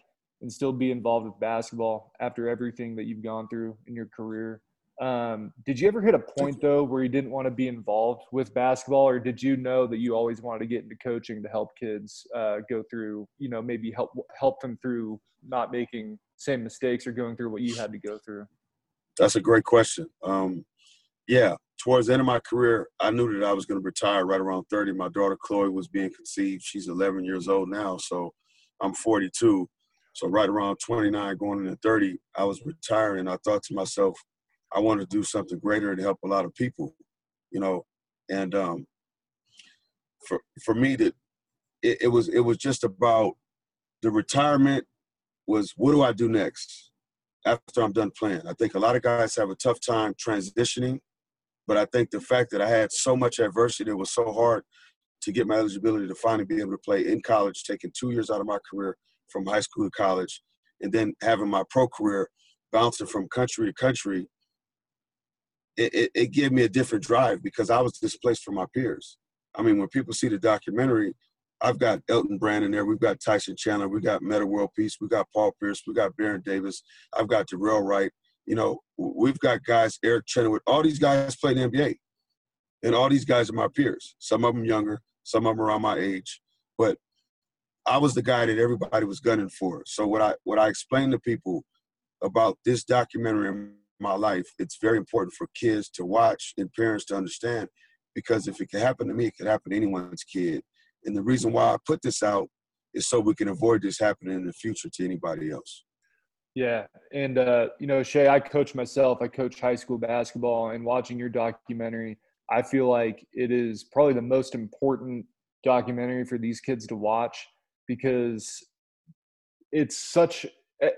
and still be involved with basketball after everything that you've gone through in your career. Um, did you ever hit a point though where you didn't want to be involved with basketball, or did you know that you always wanted to get into coaching to help kids uh, go through, you know, maybe help help them through not making same mistakes or going through what you had to go through? That's a great question. Um, yeah, towards the end of my career, I knew that I was going to retire right around 30. My daughter Chloe was being conceived. She's 11 years old now, so I'm 42. So right around 29, going into 30, I was retiring. I thought to myself, I want to do something greater to help a lot of people, you know. And um, for for me, that it, it was it was just about the retirement was what do I do next after I'm done playing. I think a lot of guys have a tough time transitioning but I think the fact that I had so much adversity, it was so hard to get my eligibility to finally be able to play in college, taking two years out of my career from high school to college, and then having my pro career bouncing from country to country, it, it, it gave me a different drive because I was displaced from my peers. I mean, when people see the documentary, I've got Elton Brand in there. We've got Tyson Chandler. We've got Metta World Peace. We've got Paul Pierce. We've got Baron Davis. I've got Dorell Wright. You know, we've got guys, Eric Chenowith. All these guys play in the NBA. And all these guys are my peers. Some of them younger, some of them around my age. But I was the guy that everybody was gunning for. So what I what I explain to people about this documentary my life, it's very important for kids to watch and parents to understand because if it can happen to me, it can happen to anyone's kid. And the reason why I put this out is so we can avoid this happening in the future to anybody else. Yeah, and uh, you know, Schea, I coach myself. I coach high school basketball, and watching your documentary, I feel like it is probably the most important documentary for these kids to watch because it's such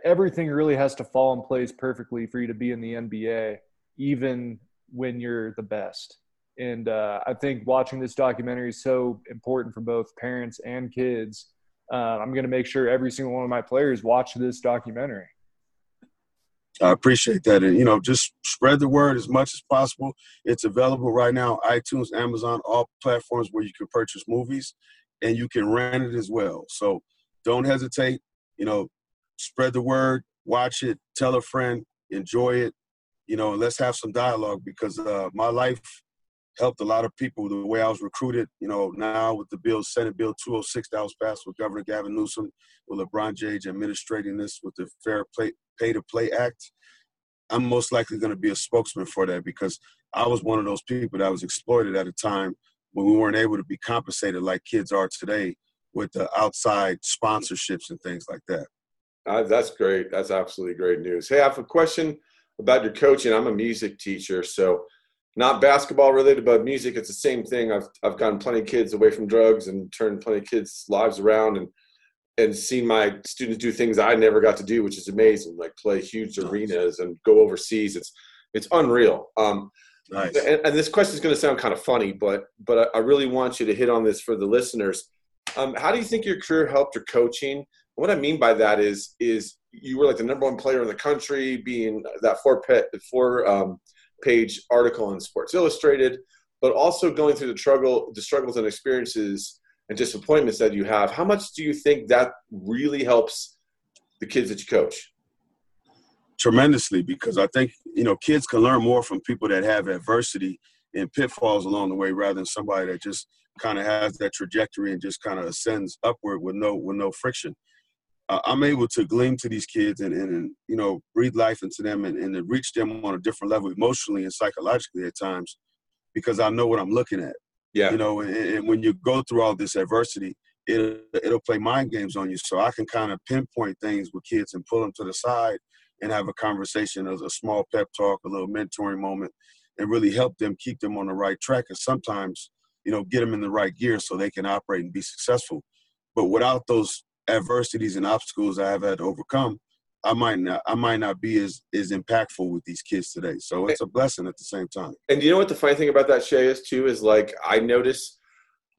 everything really has to fall in place perfectly for you to be in the NBA, even when you're the best. And uh, I think watching this documentary is so important for both parents and kids. Uh, I'm going to make sure every single one of my players watch this documentary. I appreciate that. And, you know, just spread the word as much as possible. It's available right now iTunes, Amazon, all platforms where you can purchase movies and you can rent it as well. So don't hesitate. You know, spread the word, watch it, tell a friend, enjoy it. You know, let's have some dialogue because uh, my life helped a lot of people the way I was recruited. You know, now with the bill, Senate Bill 206 that was passed with Governor Gavin Newsom, with LeBron James administrating this with the Fair Play, Pay to Play Act, I'm most likely going to be a spokesman for that because I was one of those people that was exploited at a time when we weren't able to be compensated like kids are today with the outside sponsorships and things like that. Uh, that's great. That's absolutely great news. Hey, I have a question about your coaching. I'm a music teacher, so not basketball related, but music. It's the same thing. I've I've gotten plenty of kids away from drugs and turned plenty of kids' lives around, and and seen my students do things I never got to do, which is amazing. Like play huge arenas and go overseas. It's it's unreal. Um, nice. and, and, this question is going to sound kind of funny, but but I, I, really want you to hit on this for the listeners. Um, how do you think your career helped your coaching? What I mean by that is is you were like the number one player in the country, being that four pet four um, page article in Sports Illustrated, but also going through the struggle, the struggles and experiences and disappointments that you have. How much do you think that really helps the kids that you coach? Tremendously, because I think you know kids can learn more from people that have adversity and pitfalls along the way rather than somebody that just kind of has that trajectory and just kind of ascends upward with no with no friction. Uh, I'm able to glean to these kids and, and, and you know breathe life into them and, and reach them on a different level emotionally and psychologically at times because I know what I'm looking at. Yeah. You know, and, and when you go through all this adversity, it, it'll play mind games on you. So I can kind of pinpoint things with kids and pull them to the side and have a conversation as a small pep talk, a little mentoring moment, and really help them keep them on the right track. And sometimes, you know, get them in the right gear so they can operate and be successful. But without those adversities and obstacles I have had to overcome, I might not I might not be as as impactful with these kids today. So it's a blessing at the same time. And you know what the funny thing about that Schea is too is like I notice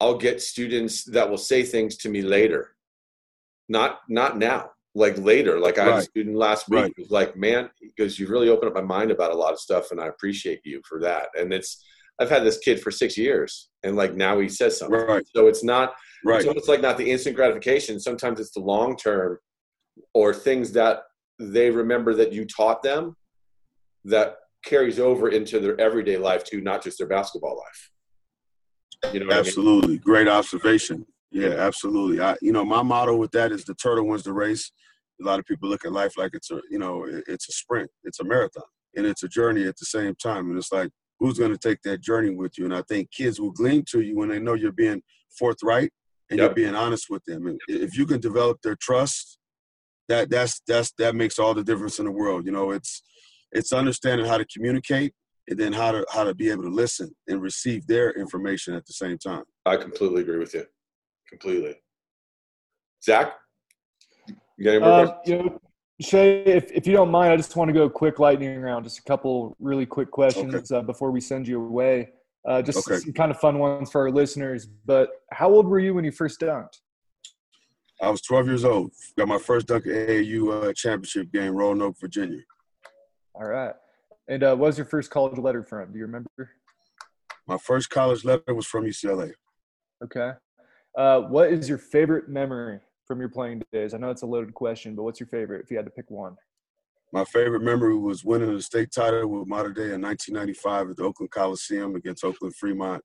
I'll get students that will say things to me later. Not not now. Like later. Like I right. had a student last week right. who's like, man, because you've really opened up my mind about a lot of stuff and I appreciate you for that. And it's I've had this kid for six years and like now he says something. Right. So it's not right. So it's like not the instant gratification. Sometimes it's the long term or things that they remember that you taught them that carries over into their everyday life too, not just their basketball life. You know absolutely. I mean? Great observation. Yeah, absolutely. I, you know, my motto with that is the turtle wins the race. A lot of people look at life like it's a, you know, it's a sprint, it's a marathon, and it's a journey at the same time. And it's like, who's going to take that journey with you? And I think kids will glean to you when they know you're being forthright and yep. you're being honest with them. If you can develop their trust that that's that's that makes all the difference in the world. You know, it's it's understanding how to communicate and then how to how to be able to listen and receive their information at the same time. I completely agree with you. Completely. Zach, you got any more uh, You know, Schea, if, if you don't mind, I just want to go quick lightning round, just a couple really quick questions okay. uh, before we send you away. Uh, just okay. some kind of fun ones for our listeners. But how old were you when you first dunked? I was 12 years old. Got my first dunk at AAU uh, championship game, Roanoke, Virginia. All right. And uh, what was your first college letter from? Do you remember? My first college letter was from UCLA. Okay. Uh, what is your favorite memory from your playing days? I know it's a loaded question, but what's your favorite if you had to pick one? My favorite memory was winning the state title with Mater Dei in 1995 at the Oakland Coliseum against Oakland Fremont.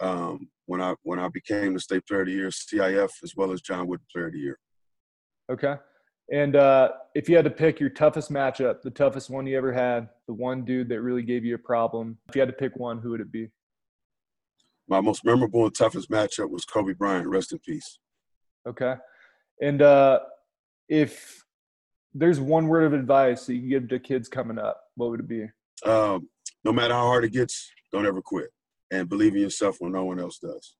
Um, when I when I became the state player of the year, CIF as well as John Wooden player of the year. Okay. And uh, if you had to pick your toughest matchup, the toughest one you ever had, the one dude that really gave you a problem, if you had to pick one, who would it be? My most memorable and toughest matchup was Kobe Bryant. Rest in peace. Okay. And uh, if there's one word of advice that you can give to kids coming up, what would it be? Um, no matter how hard it gets, don't ever quit, and believe in yourself when no one else does.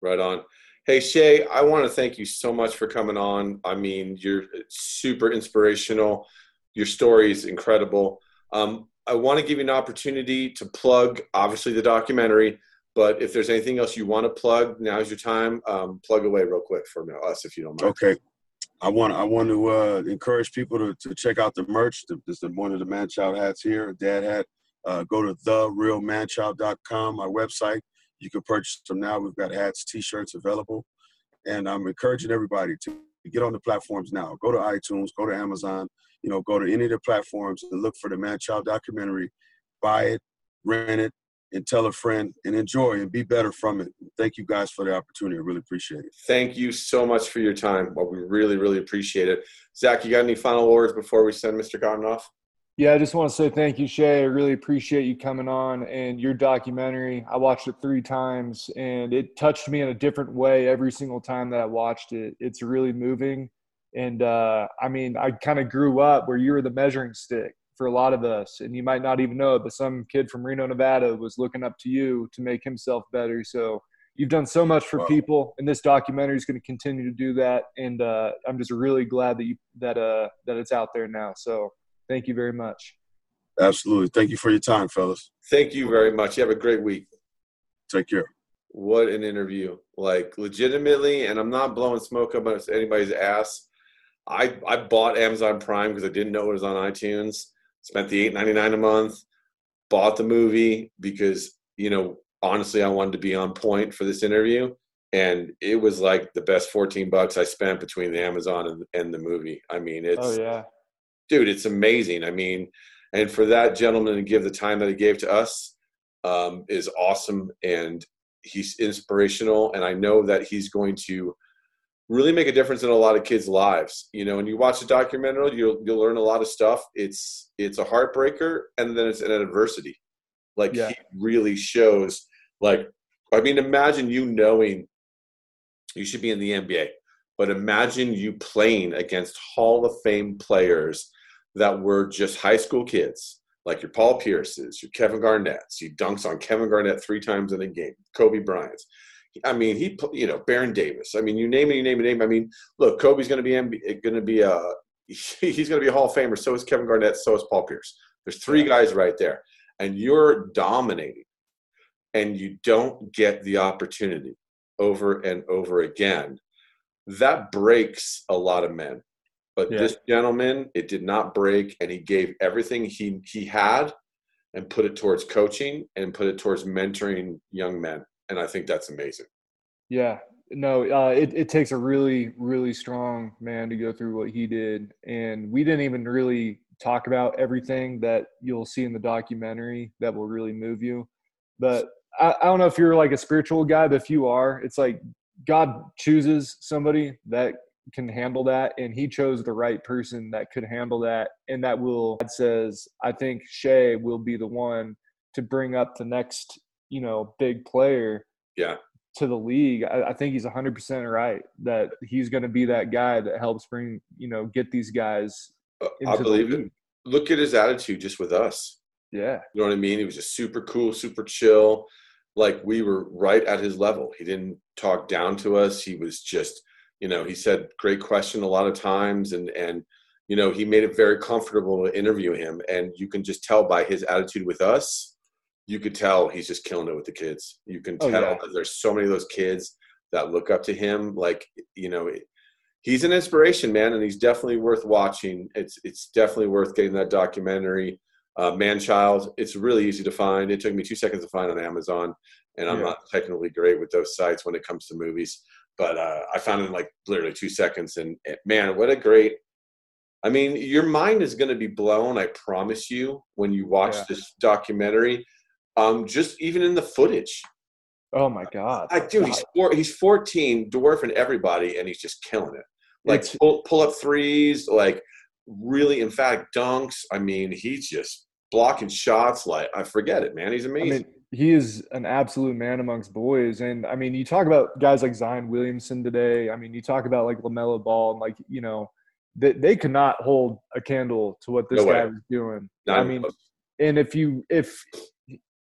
Right on. Hey Schea, I want to thank you so much for coming on. I mean, you're super inspirational. Your story is incredible. Um, I want to give you an opportunity to plug, obviously, the documentary. But if there's anything else you want to plug, now's your time. Um, plug away real quick for us, if you don't mind. Okay. I want I want to uh, encourage people to, to check out the merch. This is one of the Manchild hats here, dad hat. Uh, go to therealmanchild.com, our website. You can purchase them now. We've got hats, t-shirts available. And I'm encouraging everybody to get on the platforms now. Go to iTunes, go to Amazon, you know, go to any of the platforms and look for the Manchild documentary. Buy it, rent it, and tell a friend and enjoy and be better from it. Thank you guys for the opportunity. I really appreciate it. Thank you so much for your time. Well, we really, really appreciate it. Zach, you got any final words before we send Mr. Cotton off? Yeah, I just want to say thank you, Schea. I really appreciate you coming on and your documentary. I watched it three times and it touched me in a different way every single time that I watched it. It's really moving. And uh, I mean, I kind of grew up where you were the measuring stick for a lot of us and you might not even know it but some kid from reno nevada was looking up to you to make himself better. So you've done so much for wow. people and this documentary is going to continue to do that and uh, i'm just really glad that you that uh that it's out there now. So thank you very much. Absolutely. Thank you for your time fellas. Thank you very much. You have a great week. Take care. What an interview. Like legitimately and i'm not blowing smoke up anybody's ass I, I bought Amazon Prime because I didn't know it was on iTunes spent the eight ninety nine a month, bought the movie because you know honestly I wanted to be on point for this interview, and it was like the best fourteen bucks I spent between the Amazon and, and the movie. I mean, it's oh yeah, dude, it's amazing. I mean, and for that gentleman to give the time that he gave to us um, is awesome, and he's inspirational, and I know that he's going to really make a difference in a lot of kids' lives. You know, when you watch a documentary, you'll you'll learn a lot of stuff. It's it's a heartbreaker, and then it's an adversity. Like yeah. he really shows. Like, I mean, imagine you knowing you should be in the NBA, but imagine you playing against Hall of Fame players that were just high school kids, like your Paul Pierces, your Kevin Garnett's. He dunks on Kevin Garnett three times in a game. Kobe Bryant's I mean, he, you know, Baron Davis. I mean, you name it, you name it, name. I mean, look, Kobe's going to be going to be uh, a he's going to be a Hall of Famer. So is Kevin Garnett. So is Paul Pierce. There's three guys right there, and you're dominating, and you don't get the opportunity over and over again. That breaks a lot of men. But yeah. this gentleman, it did not break, and he gave everything he he had, and put it towards coaching and put it towards mentoring young men and I think that's amazing. Yeah, no, uh, it it takes a really really strong man to go through what he did, and we didn't even really talk about everything that you'll see in the documentary that will really move you. But I, I don't know if you're like a spiritual guy, but if you are, it's like God chooses somebody that can handle that and he chose the right person that could handle that and that will says i think Schea will be the one to bring up the next you know big player yeah. to the league I, I think he's 100% right that he's going to be that guy that helps bring you know get these guys uh, i believe it. look at his attitude just with us. Yeah. You know what i mean? He was just super cool super chill. Like we were right at his level. He didn't talk down to us. He was just you know he said great question a lot of times and and you know he made it very comfortable to interview him. And you can just tell by his attitude with us you could tell he's just killing it with the kids. You can oh, tell oh, yeah. there's so many of those kids that look up to him. Like you know, he's an inspiration, man, and he's definitely worth watching. It's it's definitely worth getting that documentary. Uh, Manchild, it's really easy to find. It took me two seconds to find on Amazon, and I'm Yeah. not technically great with those sites when it comes to movies. But uh, I found it in like literally two seconds, and and man, what a great! I mean, your mind is going to be blown. I promise you when you watch Yeah. this documentary. Um, just even in the footage, Oh my god. like, dude, he's four, he's 14, dwarfing everybody, and he's just killing it. Like pull, pull up threes, like really emphatic dunks. I mean, he's just blocking shots. Like I forget it, man. He's I amazing. mean, he is an absolute man amongst boys. And I mean, you talk about guys like Zion Williamson today. I mean, you talk about like LaMelo Ball and like, you know, they, they could not hold a candle to what this No guy was doing. Not I mean, close. and if you, if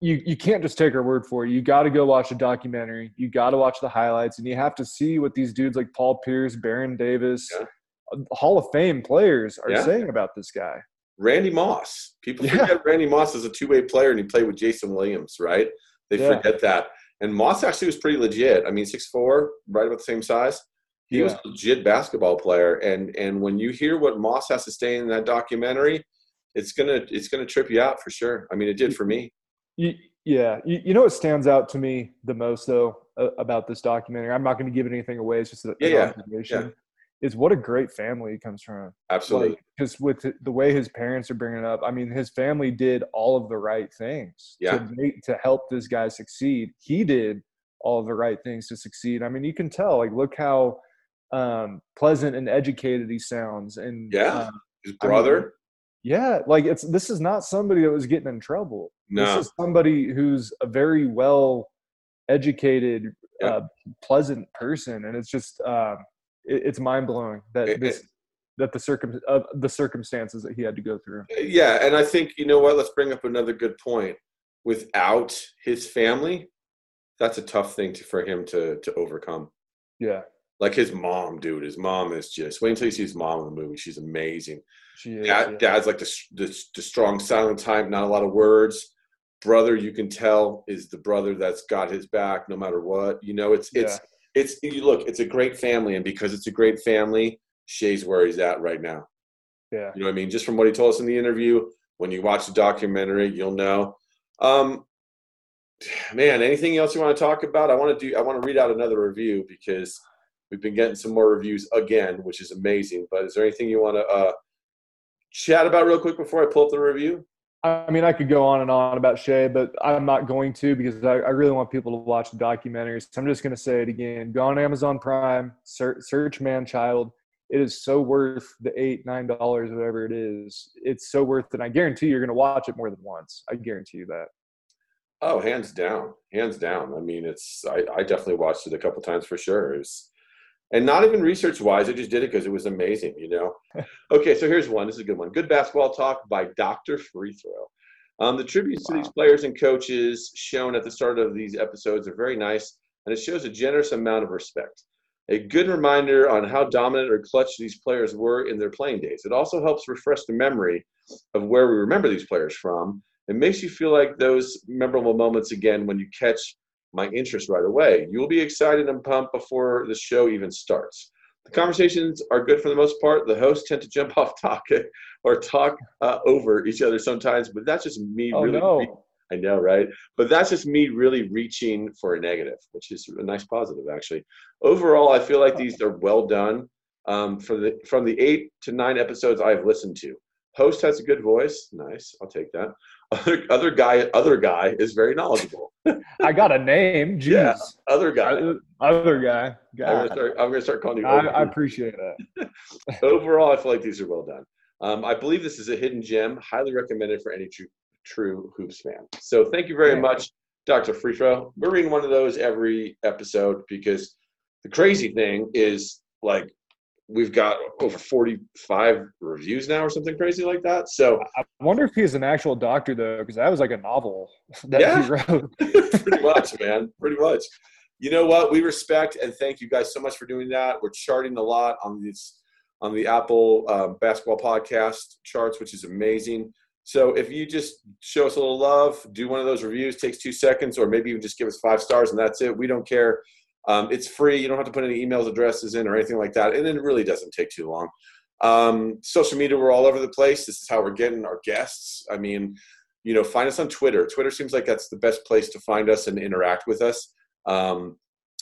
you, you can't just take our word for it, you got to go watch a documentary. You got to watch the highlights and you have to see what these dudes like Paul Pierce, Baron Davis, Yeah. Uh, Hall of Fame players are Yeah. saying about this guy. Randy Moss. People Yeah. forget Randy Moss is a two-way player, and he played with Jason Williams, right? They forget that. And Moss actually was pretty legit. I mean, six four, right about the same size. He was a legit basketball player. And and when you hear what Moss has to say in that documentary, it's gonna it's gonna trip you out for sure. I mean, it did for me. You, yeah, you, you know what stands out to me the most though uh, about this documentary. I'm not going to give anything away. It's just a, Yeah, yeah. Is what a great family he comes from. Absolutely. Like, just with the way his parents are bringing it up. I mean, his family did all of the right things Yeah. to make to help this guy succeed. He did all of the right things to succeed. I mean, you can tell. Like, look how um, pleasant and educated he sounds. And Yeah. um, His I mean, brother. Yeah, like it's this is not somebody that was getting in trouble. No. This is somebody who's a very well educated, uh, pleasant person, and it's just um, it, it's mind blowing that It- this that the circum uh, the circumstances that he had to go through. Yeah, and I think you know what. Let's bring up another good point. Without his family, that's a tough thing to, for him to to overcome. Yeah, Like his mom, dude. His mom is just. Wait until you see his mom in the movie. She's amazing. She is. Dad, yeah. dad's like the, the the strong silent type, not a lot of words. Brother, you can tell is the brother that's got his back no matter what. You know, it's it's it's you look. It's a great family, and because it's a great family, Schea's where he's at right now. yeah. You know what I mean? Just from what he told us in the interview, when you watch the documentary, you'll know. Um, man, anything else you want to talk about? I want to do. I want to read out another review because we've been getting some more reviews again, which is amazing. But is there anything you want to uh, chat about real quick before I pull up the review? I mean, I could go on and on about Schea, but I'm not going to because I, I really want people to watch the documentaries. So I'm just going to say it again. Go on Amazon Prime, search, search Manchild. It is so worth the eight, nine dollars, whatever it is. It's so worth it. I guarantee you're going to watch it more than once. I guarantee you that. Oh, hands down, hands down. I mean, it's I, I definitely watched it a couple times for sure. It was, and not even research wise, I just did it because it was amazing. You know. okay, so here's one. This is a good one. Good basketball talk by Doctor Free Throw. Um, the tributes to these players and coaches shown at the start of these episodes are very nice, and it shows a generous amount of respect. A good reminder on how dominant or clutch these players were in their playing days. It also helps refresh the memory of where we remember these players from it makes you feel like those memorable moments again when you catch my interest right away. You'll be excited and pumped before the show even starts. The conversations are good for the most part. The hosts tend to jump off topic or talk uh, over each other sometimes, but that's just me Oh really. no! I know, right? But that's just me really reaching for a negative, which is a nice positive, actually. Overall, I feel like these are well done. Um, from the from the eight to nine episodes I've listened to, host has a good voice. Nice, I'll take that. Other, other guy, other guy is very knowledgeable. I got a name. Jeez. Yeah. Other guy. Other guy. I'm gonna, start, I'm gonna start calling you. I. I appreciate that. Overall, I feel like these are well done. Um, I believe this is a hidden gem, highly recommended for any true true hoops fan. So thank you very Yeah. much, Dr. Free Throw. We're reading one of those every episode because the crazy thing is like we've got over 45 reviews now or something crazy like that. So I wonder if he's an actual doctor though, because that was like a novel that Yeah. he wrote. pretty much, man. Pretty much. You know what? We respect and thank you guys so much for doing that. We're charting a lot on these on the Apple um, basketball podcast charts, which is amazing. So if you just show us a little love, do one of those reviews, takes two seconds, or maybe even just give us five stars and that's it. We don't care. Um, it's free. You don't have to put any emails, addresses in, or anything like that, and it really doesn't take too long. Um, social media, we're all over the place. This is how we're getting our guests. I mean, you know, find us on Twitter. Twitter seems like that's the best place to find us and interact with us. Um,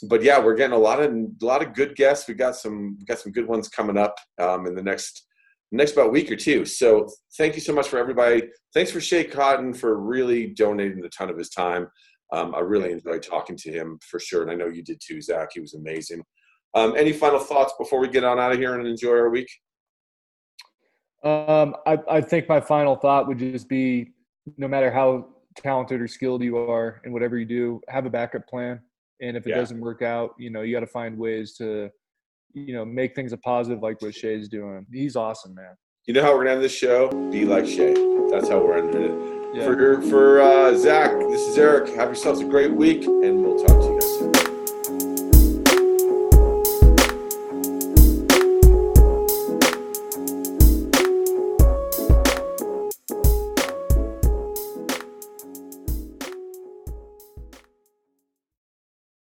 but yeah, we're getting a lot of a lot of good guests. We got some we got some good ones coming up um, in the next next about week or two. So thank you so much for everybody. Thanks for Schea Cotton for really donating a ton of his time. Um, I really enjoyed talking to him for sure, and I know you did too, Zach. He was amazing. Um, any final thoughts before we get on out of here and enjoy our week? Um, I, I think my final thought would just be no matter how talented or skilled you are in whatever you do, have a backup plan. And if it Yeah. doesn't work out, you know, you got to find ways to, you know, make things a positive like what Schea's doing. He's awesome, man. You know how we're gonna end this show? Be like Schea. That's how we're ending it. Yeah. For for uh, Zach, this is Eric. Have yourselves a great week, and we'll talk to you.